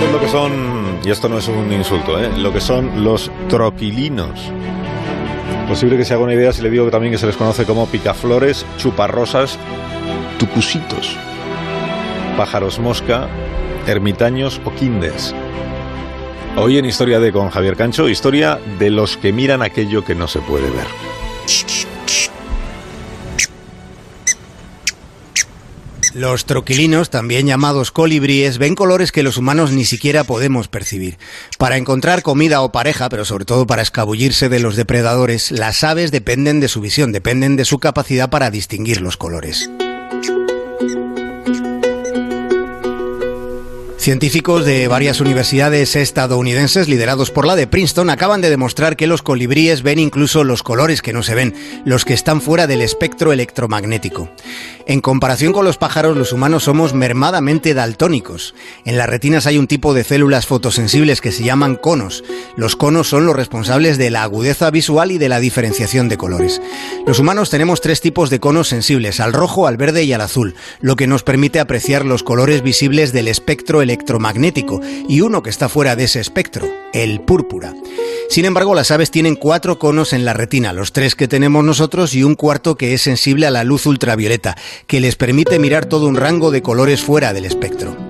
¿Sabes lo que son, y esto no es un insulto, ¿eh? lo que son los troquilinos? Posible que se haga una idea si le digo que también que se les conoce como picaflores, chuparrosas, tucusitos, pájaros mosca, ermitaños o quindes. Hoy en Historia de con Javier Cancho, historia de los que miran aquello que no se puede ver. Los troquilinos, también llamados colibríes, ven colores que los humanos ni siquiera podemos percibir. Para encontrar comida o pareja, pero sobre todo para escabullirse de los depredadores, las aves dependen de su visión, dependen de su capacidad para distinguir los colores. Científicos de varias universidades estadounidenses, liderados por la de Princeton, acaban de demostrar que los colibríes ven incluso los colores que no se ven, los que están fuera del espectro electromagnético. En comparación con los pájaros, los humanos somos mermadamente daltónicos. En las retinas hay un tipo de células fotosensibles que se llaman conos. Los conos son los responsables de la agudeza visual y de la diferenciación de colores. Los humanos tenemos tres tipos de conos sensibles, al rojo, al verde y al azul, lo que nos permite apreciar los colores visibles del espectro electromagnético y uno que está fuera de ese espectro, el púrpura. Sin embargo, las aves tienen cuatro conos en la retina, los tres que tenemos nosotros y un cuarto que es sensible a la luz ultravioleta, que les permite mirar todo un rango de colores fuera del espectro.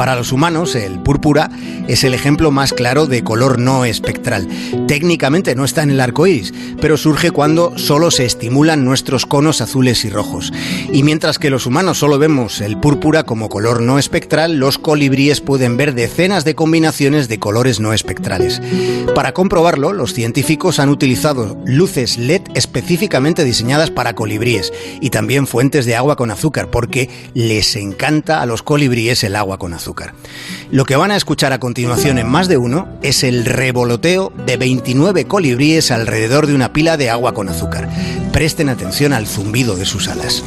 Para los humanos, el púrpura es el ejemplo más claro de color no espectral. Técnicamente no está en el arco iris, pero surge cuando solo se estimulan nuestros conos azules y rojos. Y mientras que los humanos solo vemos el púrpura como color no espectral, los colibríes pueden ver decenas de combinaciones de colores no espectrales. Para comprobarlo, los científicos han utilizado luces LED específicamente diseñadas para colibríes y también fuentes de agua con azúcar, porque les encanta a los colibríes el agua con azúcar. Lo que van a escuchar a continuación en más de uno es el revoloteo de 29 colibríes alrededor de una pila de agua con azúcar. Presten atención al zumbido de sus alas.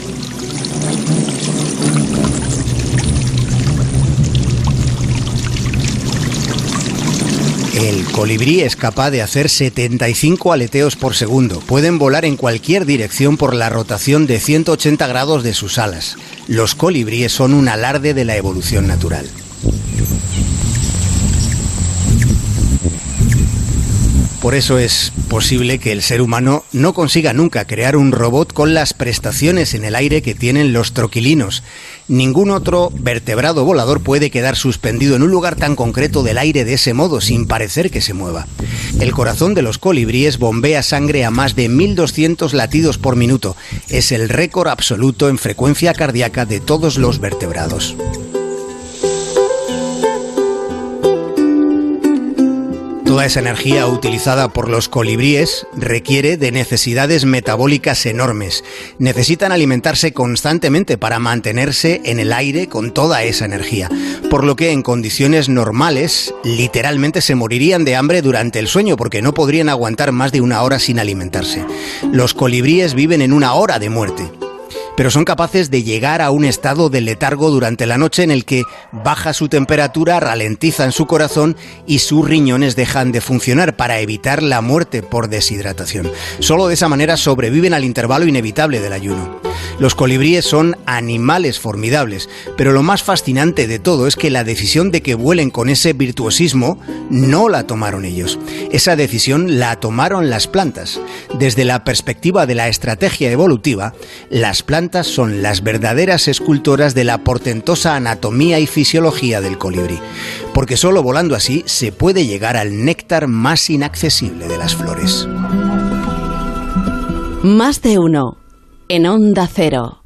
Colibrí es capaz de hacer 75 aleteos por segundo. Pueden volar en cualquier dirección por la rotación de 180 grados de sus alas. Los colibríes son un alarde de la evolución natural. Por eso es posible que el ser humano no consiga nunca crear un robot con las prestaciones en el aire que tienen los troquilinos. Ningún otro vertebrado volador puede quedar suspendido en un lugar tan concreto del aire de ese modo, sin parecer que se mueva. El corazón de los colibríes bombea sangre a más de 1200 latidos por minuto. Es el récord absoluto en frecuencia cardíaca de todos los vertebrados. Toda esa energía utilizada por los colibríes requiere de necesidades metabólicas enormes. Necesitan alimentarse constantemente para mantenerse en el aire con toda esa energía, por lo que en condiciones normales literalmente se morirían de hambre durante el sueño porque no podrían aguantar más de una hora sin alimentarse. Los colibríes viven en una hora de muerte pero son capaces de llegar a un estado de letargo durante la noche en el que baja su temperatura, ralentizan su corazón y sus riñones dejan de funcionar para evitar la muerte por deshidratación. Solo de esa manera sobreviven al intervalo inevitable del ayuno. Los colibríes son animales formidables, pero lo más fascinante de todo es que la decisión de que vuelen con ese virtuosismo no la tomaron ellos. Esa decisión la tomaron las plantas. Desde la perspectiva de la estrategia evolutiva, las plantas son las verdaderas escultoras de la portentosa anatomía y fisiología del colibrí, porque solo volando así se puede llegar al néctar más inaccesible de las flores. Más de uno en Onda Cero.